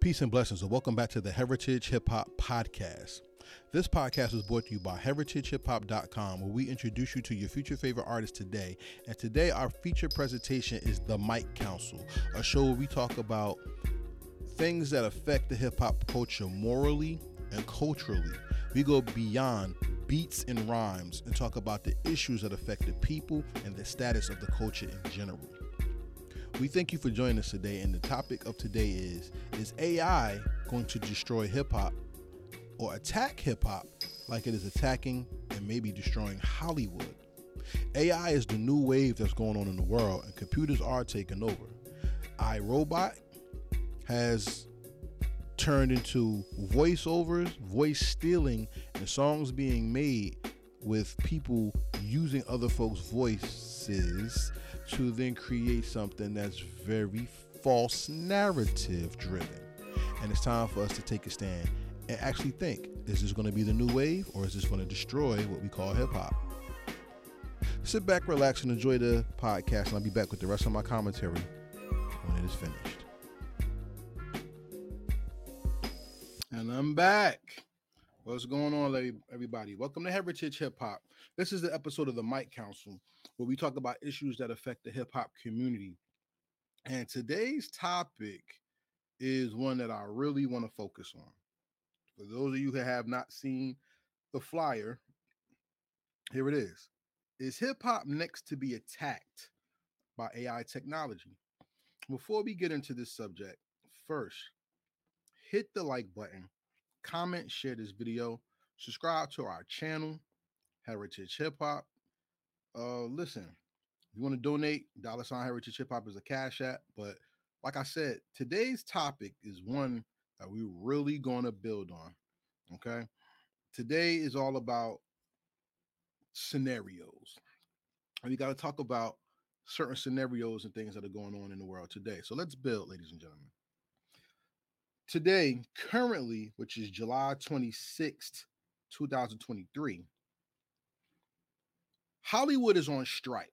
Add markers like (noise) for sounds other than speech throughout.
Peace and blessings, and welcome back to the Heritage Hip Hop Podcast. This podcast is brought to you by heritagehiphop.com, where we introduce you to your future favorite artists today. And today, our feature presentation is The Mic Council, a show where we talk about things that affect the hip hop culture morally and culturally. We go beyond beats and rhymes and talk about the issues that affect the people and the status of the culture in general. We thank you for joining us today, and the topic of today is Is AI going to destroy hip hop or attack hip hop like it is attacking and maybe destroying Hollywood? AI is the new wave that's going on in the world, and computers are taking over. iRobot has turned into voiceovers, voice stealing, and songs being made with people using other folks' voices to then create something that's very false narrative driven. And it's time for us to take a stand and actually think is this going to be the new wave or is this going to destroy what we call hip hop? Sit back, relax, and enjoy the podcast, and I'll be back with the rest of my commentary when it is finished. And I'm back. What's going on, everybody? Welcome to Heritage Hip Hop. This is the episode of the Mic Council where we talk about issues that affect the hip hop community. And today's topic is one that I really want to focus on. For those of you who have not seen the flyer, here it is. Is hip hop next to be attacked by AI technology? Before we get into this subject, first, hit the like button comment, share this video, subscribe to our channel, Heritage Hip Hop. Uh, listen, if you want to donate, dollar sign Heritage Hip Hop is a cash app. But like I said, today's topic is one that we're really going to build on. Okay. Today is all about scenarios. And we got to talk about certain scenarios and things that are going on in the world today. So let's build, ladies and gentlemen today, currently, which is July 26th, 2023, Hollywood is on strike.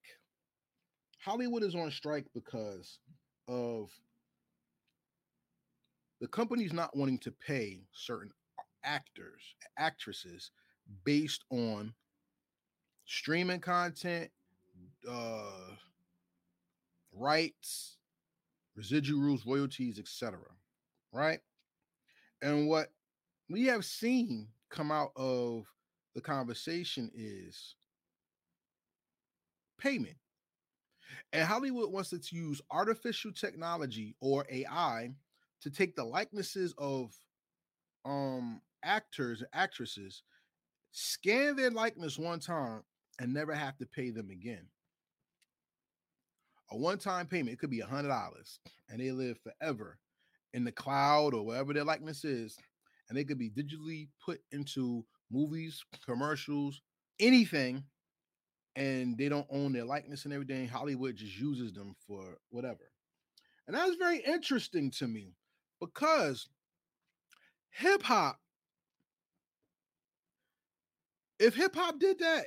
Hollywood is on strike because of the companies not wanting to pay certain actors, actresses based on streaming content, uh, rights, residuals, royalties, etc right? And what we have seen come out of the conversation is payment. And Hollywood wants to use artificial technology or AI to take the likenesses of um actors and actresses, scan their likeness one time and never have to pay them again. A one-time payment, it could be a hundred dollars, and they live forever in the cloud or wherever their likeness is, and they could be digitally put into movies, commercials, anything, and they don't own their likeness and everything. Hollywood just uses them for whatever. And that's very interesting to me because hip hop, if hip hop did that,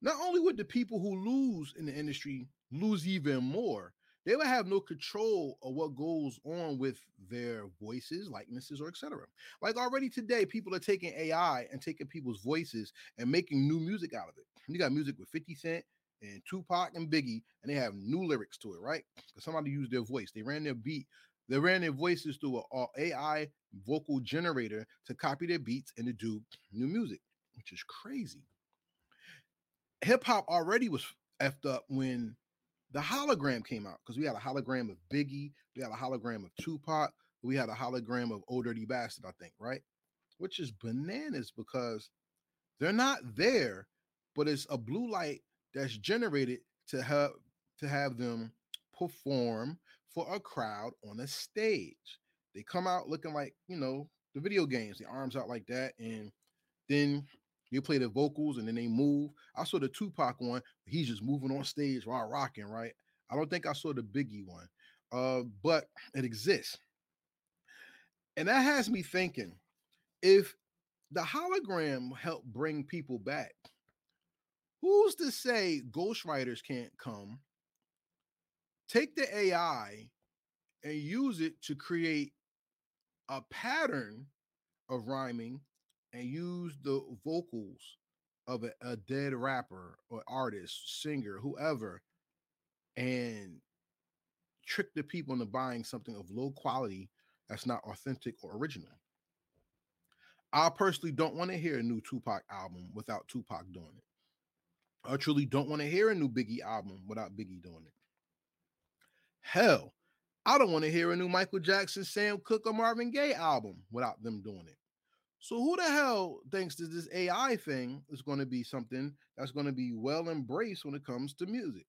not only would the people who lose in the industry lose even more, they would have no control of what goes on with their voices, likenesses, or etc. Like already today, people are taking AI and taking people's voices and making new music out of it. You got music with 50 Cent and Tupac and Biggie, and they have new lyrics to it, right? Because somebody used their voice. They ran their beat, they ran their voices through an AI vocal generator to copy their beats and to do new music, which is crazy. Hip hop already was effed up when the hologram came out because we had a hologram of Biggie, we had a hologram of Tupac, we had a hologram of Old Dirty Bastard, I think, right? Which is bananas because they're not there, but it's a blue light that's generated to have to have them perform for a crowd on a stage. They come out looking like, you know, the video games, the arms out like that, and then you play the vocals and then they move. I saw the Tupac one. He's just moving on stage while rocking, right? I don't think I saw the Biggie one, uh, but it exists. And that has me thinking if the hologram helped bring people back, who's to say ghostwriters can't come, take the AI and use it to create a pattern of rhyming and use the vocals of a, a dead rapper or artist, singer, whoever, and trick the people into buying something of low quality that's not authentic or original. I personally don't want to hear a new Tupac album without Tupac doing it. I truly don't want to hear a new Biggie album without Biggie doing it. Hell, I don't want to hear a new Michael Jackson, Sam Cooke, or Marvin Gaye album without them doing it. So who the hell thinks that this AI thing is going to be something that's going to be well embraced when it comes to music?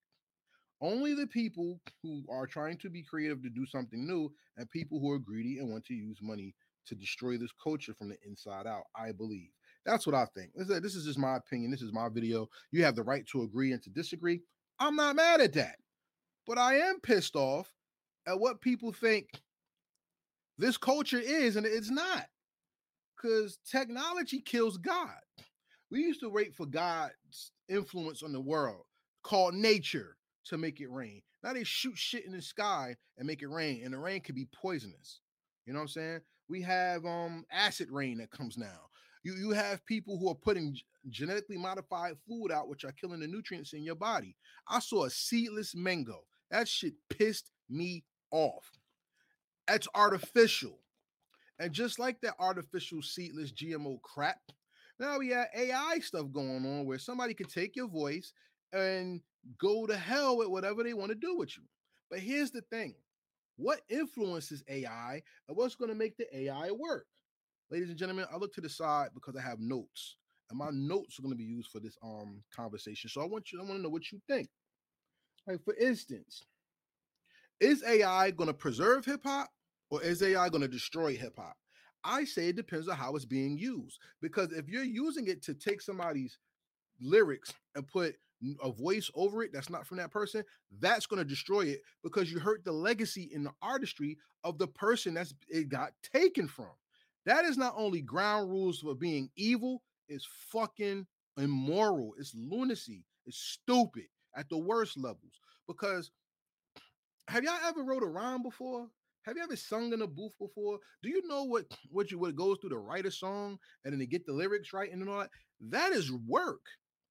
Only the people who are trying to be creative to do something new and people who are greedy and want to use money to destroy this culture from the inside out, I believe. That's what I think. This is just my opinion. This is my video. You have the right to agree and to disagree. I'm not mad at that. But I am pissed off at what people think this culture is, and it's not. Because technology kills God. We used to wait for God's influence on the world called nature to make it rain. Now they shoot shit in the sky and make it rain, and the rain could be poisonous. You know what I'm saying? We have um acid rain that comes now. You you have people who are putting genetically modified food out, which are killing the nutrients in your body. I saw a seedless mango. That shit pissed me off. That's artificial. And just like that artificial seedless GMO crap, now we have AI stuff going on where somebody could take your voice and go to hell with whatever they want to do with you. But here's the thing what influences AI and what's going to make the AI work? Ladies and gentlemen, I look to the side because I have notes, and my notes are going to be used for this um conversation. So I want you, I want to know what you think. Like, for instance, is AI going to preserve hip hop or is AI going to destroy hip hop? I say it depends on how it's being used. Because if you're using it to take somebody's lyrics and put a voice over it that's not from that person, that's going to destroy it because you hurt the legacy in the artistry of the person that's it got taken from. That is not only ground rules for being evil, it's fucking immoral, it's lunacy, it's stupid at the worst levels. Because have y'all ever wrote a rhyme before? Have you ever sung in a booth before? Do you know what (clears throat) what you what goes through to write a song and then to get the lyrics right and all that? That is work.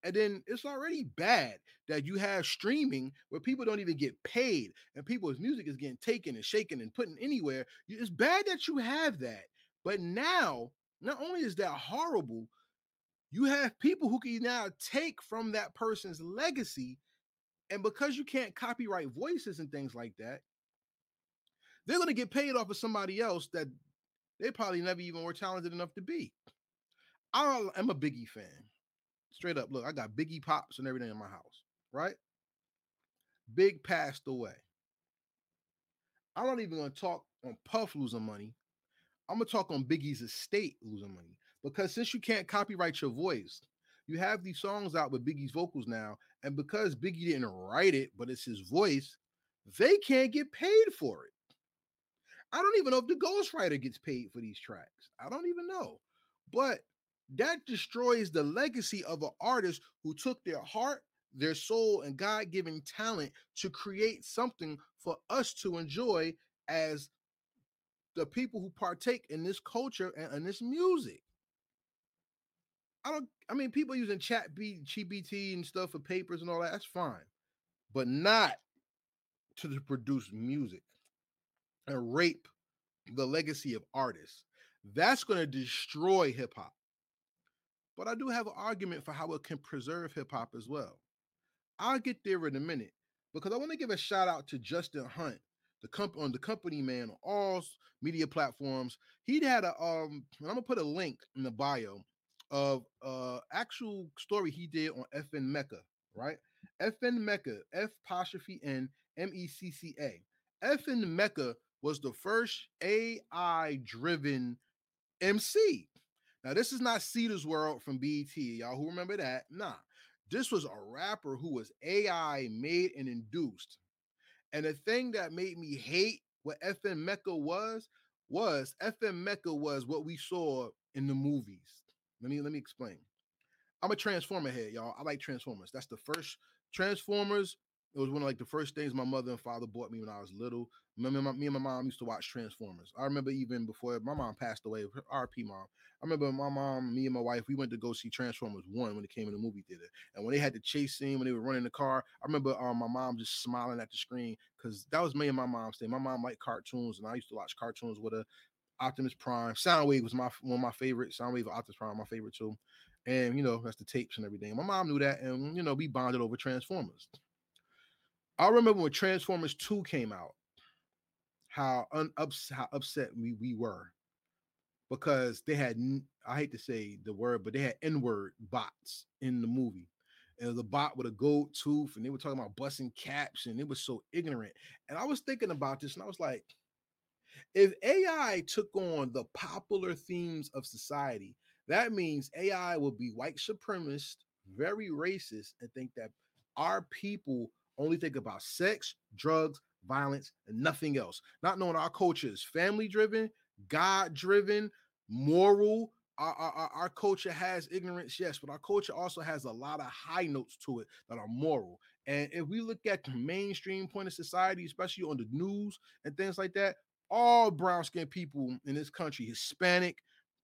And then it's already bad that you have streaming where people don't even get paid and people's music is getting taken and shaken and put in anywhere. It's bad that you have that. But now, not only is that horrible, you have people who can now take from that person's legacy. And because you can't copyright voices and things like that, they're going to get paid off of somebody else that they probably never even were talented enough to be. I am a Biggie fan. Straight up, look, I got Biggie pops and everything in my house, right? Big passed away. I'm not even gonna talk on Puff losing money. I'm gonna talk on Biggie's estate losing money because since you can't copyright your voice, you have these songs out with Biggie's vocals now, and because Biggie didn't write it, but it's his voice, they can't get paid for it. I don't even know if the ghostwriter gets paid for these tracks. I don't even know. But that destroys the legacy of an artist who took their heart, their soul, and God given talent to create something for us to enjoy as the people who partake in this culture and, this music. I don't, I mean, people using chat B, GPT and stuff for papers and all that, that's fine, but not to produce music and rape the legacy of artists. That's going to destroy hip hop. But I do have an argument for how it can preserve hip hop as well. I'll get there in a minute because I want to give a shout out to Justin Hunt, the company on the company man on all media platforms. He had a um, I'm gonna put a link in the bio of uh actual story he did on FN Meka, right? FN Meka, F apostrophe N M E C C A. FN Meka was the first AI driven MC. Now, this is not Cita's World from BET. Y'all who remember that? Nah. This was a rapper who was AI made and induced. And the thing that made me hate what FN Meka was, was FN Meka was what we saw in the movies. Let me let me explain. I'm a Transformer head, y'all. I like Transformers. That's the first Transformers It was one of like the first things my mother and father bought me when I was little. Remember, my, me and my mom used to watch Transformers. I remember even before my mom passed away, RP mom. I remember my mom, me and my wife, we went to go see Transformers One when it came in the movie theater. And when they had the chase scene, when they were running the car, I remember um, my mom just smiling at the screen because that was me and my mom's thing. My mom liked cartoons, and I used to watch cartoons with her. Optimus Prime, Soundwave was my one of my favorites. Soundwave, Optimus Prime, my favorite too. And you know, that's the tapes and everything. My mom knew that, and you know, we bonded over Transformers. I remember when Transformers 2 came out, how un- ups- how upset we, we were because they had I hate to say the word, but they had N-word bots in the movie. And the bot with a gold tooth, and they were talking about busting caps, and it was so ignorant. And I was thinking about this, and I was like, if AI took on the popular themes of society, that means AI will be white supremacist, very racist, and think that our people only think about sex, drugs, violence, and nothing else. Not knowing our culture is family driven, God driven, moral. Our, our, our, culture has ignorance, yes, but our culture also has a lot of high notes to it that are moral. And if we look at the mainstream point of society, especially on the news and things like that, all brown skinned people in this country, Hispanic,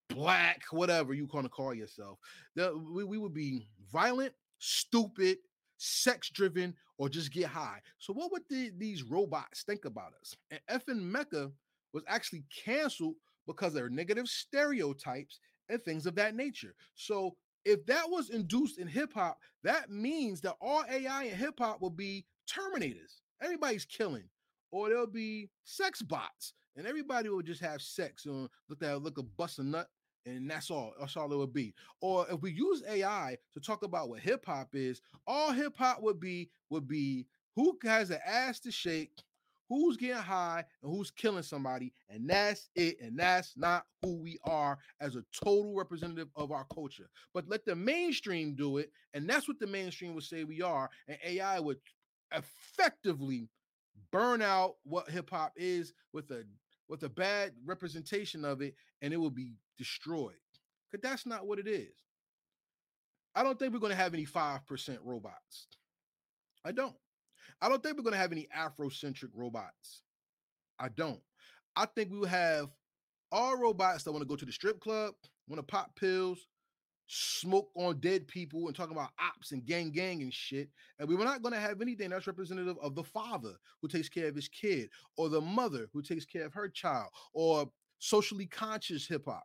black, whatever you want to call yourself, that we, we would be violent, stupid, sex driven, or just get high. So, what would the, these robots think about us? And FN Meka was actually canceled because of their negative stereotypes and things of that nature. So, if that was induced in hip hop, that means that all AI in hip hop will be terminators. Everybody's killing, or there'll be sex bots, and everybody will just have sex and look at that, look a bust a nut and that's all. That's all it would be. Or if we use AI to talk about what hip hop is, all hip hop would be would be who has an ass to shake, who's getting high, and who's killing somebody, and that's it. And that's not who we are as a total representative of our culture. But let the mainstream do it, and that's what the mainstream would say we are, and AI would effectively burn out what hip hop is with a with a bad representation of it, and it will be destroyed. Because that's not what it is. I don't think we're going to have any 5% robots. I don't. I don't think we're going to have any Afrocentric robots. I don't. I think we will have all robots that want to go to the strip club, want to pop pills, smoke on dead people and talking about ops and gang gang and shit. And we were not going to have anything that's representative of the father who takes care of his kid or the mother who takes care of her child or socially conscious hip hop.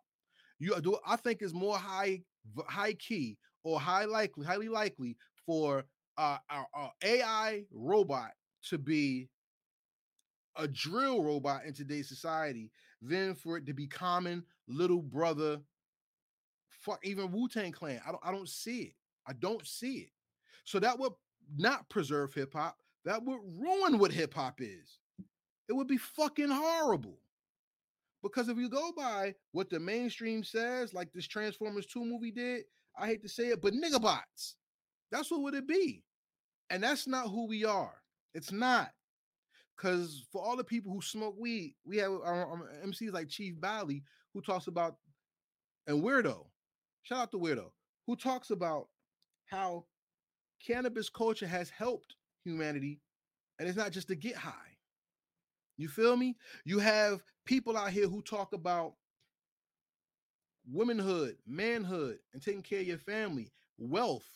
You do I think is more high high key or high likely highly likely for uh, our, our AI robot to be a drill robot in today's society than for it to be common little brother fuck even Wu Tang Clan. I don't I don't see it. I don't see it. So that would not preserve hip hop. That would ruin what hip hop is. It would be fucking horrible. Because if you go by what the mainstream says, like this Transformers 2 movie did, I hate to say it, but nigga bots. That's what would it be. And that's not who we are. It's not. Because for all the people who smoke weed, we have um, um, our, our MCs like Chief Bally who talks about, and Weirdo, shout out to Weirdo, who talks about how cannabis culture has helped humanity and it's not just to get high. You feel me? You have people out here who talk about womanhood, manhood, and taking care of your family, wealth,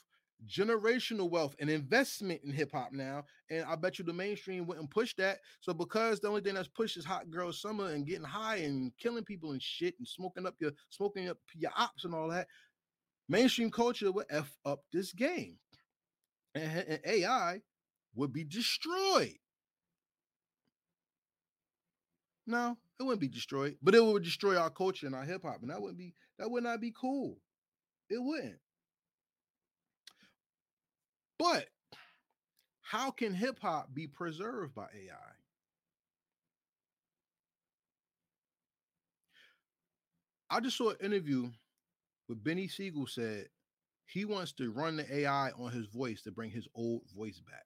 generational wealth, and investment in hip hop now. And I bet you the mainstream wouldn't push that. So because the only thing that's pushed is hot girl summer and getting high and killing people and shit and smoking up your smoking up your ops and all that, mainstream culture would f up this game, and, and AI would be destroyed. No, it wouldn't be destroyed, but it would destroy our culture and our hip hop, and that wouldn't be that would not be cool. It wouldn't. But how can hip hop be preserved by AI? I just saw an interview with Beanie Sigel said he wants to run the AI on his voice to bring his old voice back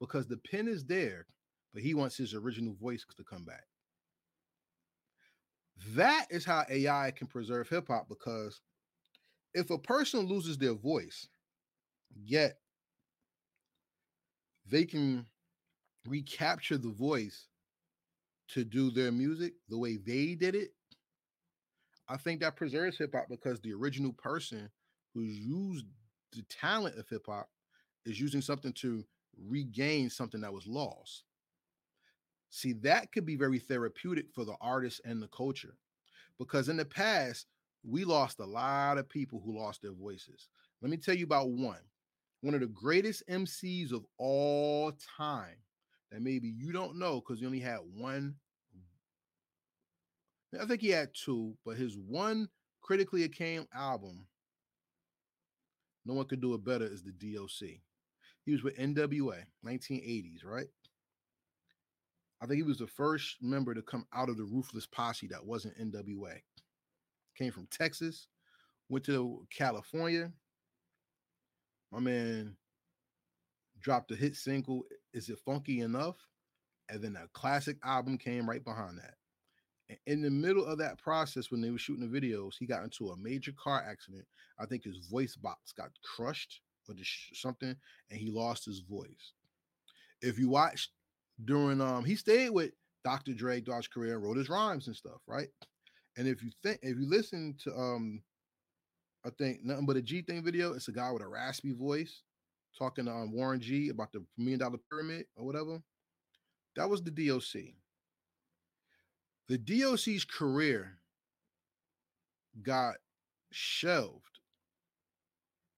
because the pen is there, but he wants his original voice to come back. That is how AI can preserve hip hop because if a person loses their voice, yet they can recapture the voice to do their music the way they did it, I think that preserves hip hop because the original person who used the talent of hip hop is using something to regain something that was lost. See, that could be very therapeutic for the artist and the culture because in the past, we lost a lot of people who lost their voices. Let me tell you about one. One of the greatest MCs of all time that maybe you don't know because he only had one. I think he had two, but his one critically acclaimed album, no one could do it better, is the DOC. He was with NWA, 1980s, right? I think he was the first member to come out of the Ruthless Posse that wasn't NWA. Came from Texas, went to California. My man dropped a hit single, Is It Funky Enough? And then a classic album came right behind that. And in the middle of that process, when they were shooting the videos, he got into a major car accident. I think his voice box got crushed or something, and he lost his voice. If you watch during um he stayed with Dr. Dre throughout his career and wrote his rhymes and stuff, right? And if you think if you listen to um I think nothing but a G thing video, it's a guy with a raspy voice talking to um, Warren G about the million dollar pyramid or whatever. That was the DOC. The DOC's career got shelved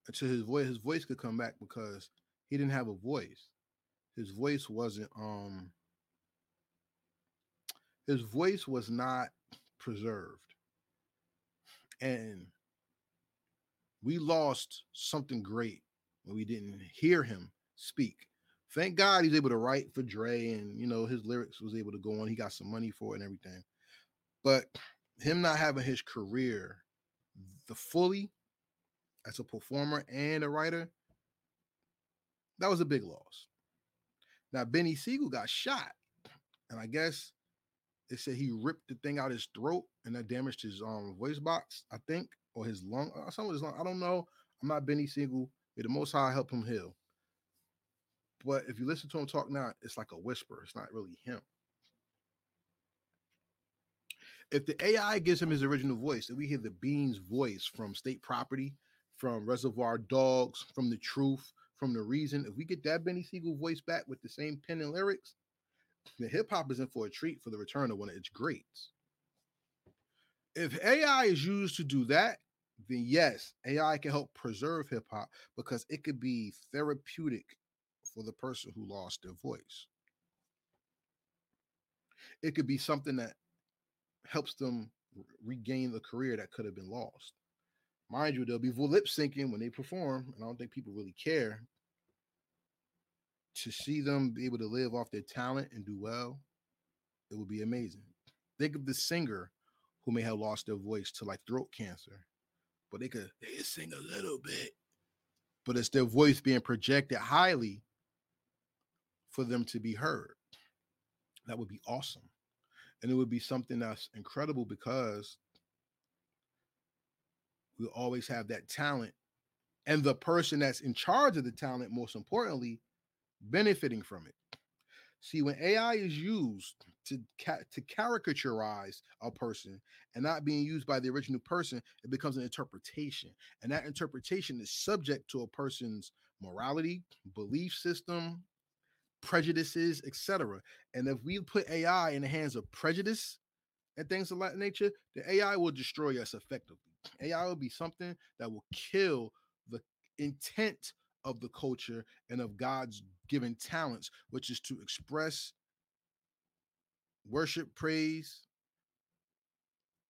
until his voice his voice could come back because he didn't have a voice his voice wasn't um his voice was not preserved and we lost something great when we didn't hear him speak. Thank god he's able to write for dre and you know his lyrics was able to go on. He got some money for it and everything. But him not having his career the fully as a performer and a writer that was a big loss. Now, Beanie Sigel got shot, and I guess they said he ripped the thing out his throat and that damaged his um voice box, I think, or his lung, uh, some of his lung. I don't know. I'm not Beanie Sigel. May the Most High help him heal. But if you listen to him talk now, it's like a whisper. It's not really him. If the AI gives him his original voice, and we hear the Beans voice from State Property, from Reservoir Dogs, from The Truth, from the reason if we get that Beanie Sigel voice back with the same pen and lyrics, the hip hop is in for a treat for the return of one of its greats. If AI is used to do that, then yes, AI can help preserve hip hop because it could be therapeutic for the person who lost their voice. It could be something that helps them regain the career that could have been lost. Mind you, there'll be lip syncing when they perform, and I don't think people really care to see them be able to live off their talent and do well, it would be amazing. Think of the singer who may have lost their voice to like throat cancer, but they could they could sing a little bit, but it's their voice being projected highly for them to be heard. That would be awesome. And it would be something that's incredible because we always have that talent and the person that's in charge of the talent most importantly benefiting from it. See, when AI is used to ca- to caricaturize a person and not being used by the original person, it becomes an interpretation, and that interpretation is subject to a person's morality, belief system, prejudices, etc. And if we put AI in the hands of prejudice and things of that nature, the AI will destroy us effectively. AI will be something that will kill the intent of the culture and of God's given talents, which is to express worship, praise,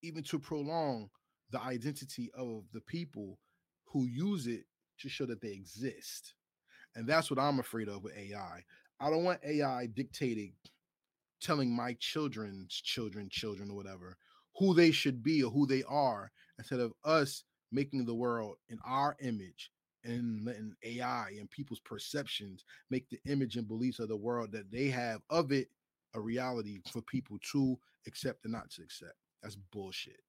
even to prolong the identity of the people who use it to show that they exist. And that's what I'm afraid of with AI. I don't want AI dictating, telling my children's children, children, or whatever, who they should be or who they are, instead of us making the world in our image and letting AI and people's perceptions make the image and beliefs of the world that they have of it a reality for people to accept and not to accept. That's bullshit.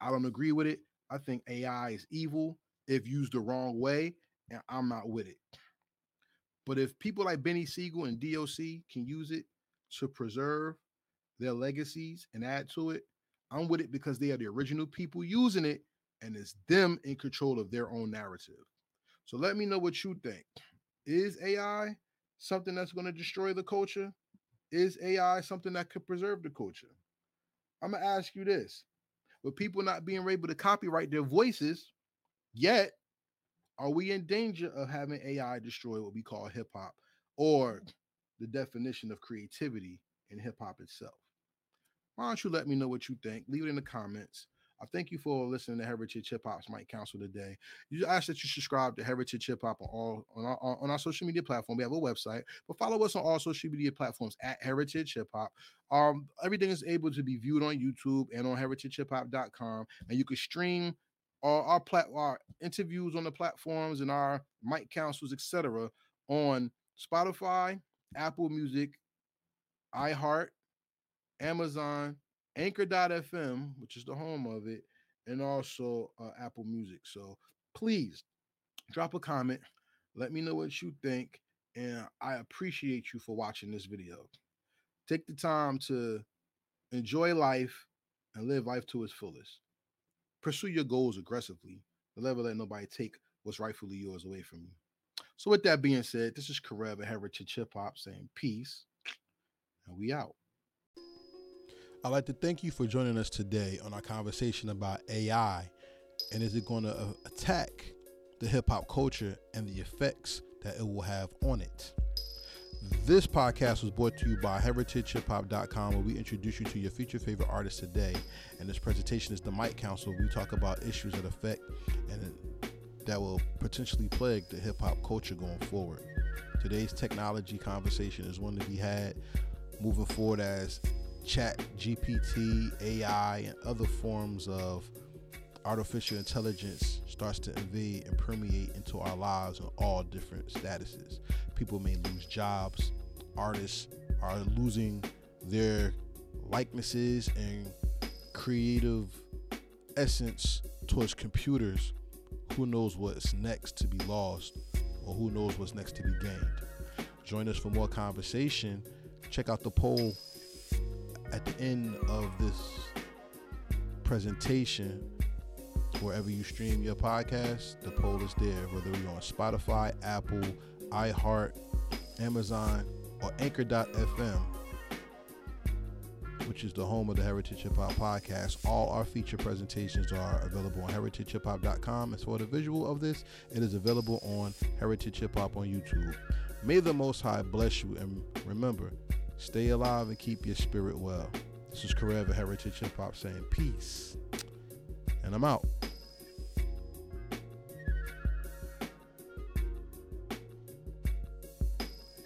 I don't agree with it. I think AI is evil if used the wrong way, and I'm not with it. But if people like Beanie Sigel and DOC can use it to preserve their legacies and add to it, I'm with it because they are the original people using it and it's them in control of their own narrative. So let me know what you think. Is AI something that's going to destroy the culture? Is AI something that could preserve the culture? I'm going to ask you this. With people not being able to copyright their voices yet, are we in danger of having AI destroy what we call hip hop or the definition of creativity in hip hop itself? Why don't you let me know what you think? Leave it in the comments. I thank you for listening to Heritage Hip Hop's Mic Council today. You ask that you subscribe to Heritage Hip Hop on all on our, on our social media platform. We have a website, but follow us on all social media platforms at Heritage Hip Hop. Um, everything is able to be viewed on YouTube and on heritagehiphop.com, and you can stream our our, plat- our interviews on the platforms and our mic councils, etc., on Spotify, Apple Music, iHeart, Amazon, Anchor.fm, which is the home of it, and also uh, Apple Music. So please drop a comment. Let me know what you think. And I appreciate you for watching this video. Take the time to enjoy life and live life to its fullest. Pursue your goals aggressively, never let nobody take what's rightfully yours away from you. So, with that being said, this is Karev at Heritage Hip Hop saying peace, and we out. I'd like to thank you for joining us today on our conversation about AI and is it going to attack the hip hop culture and the effects that it will have on it. This podcast was brought to you by heritagehiphop.com, where we introduce you to your future favorite artists today. And this presentation is the Mic Council. We talk about issues that affect and that will potentially plague the hip hop culture going forward. Today's technology conversation is one to be had moving forward as chat GPT, AI, and other forms of artificial intelligence starts to invade and permeate into our lives on all different statuses. People may lose jobs, artists are losing their likenesses and creative essence towards computers. Who knows what's next to be lost or who knows what's next to be gained? Join us for more conversation. Check out the poll at the end of this presentation, wherever you stream your podcast, the poll is there, whether you're on Spotify, Apple, iHeart, Amazon, or Anchor.fm, which is the home of the Heritage Hip Hop podcast. All our feature presentations are available on heritagehiphop.com. As for the visual of this, it is available on Heritage Hip Hop on YouTube. May the Most High bless you, and remember, Stay alive and keep your spirit well. This is Karev Heritage Hip Hop saying peace. And I'm out.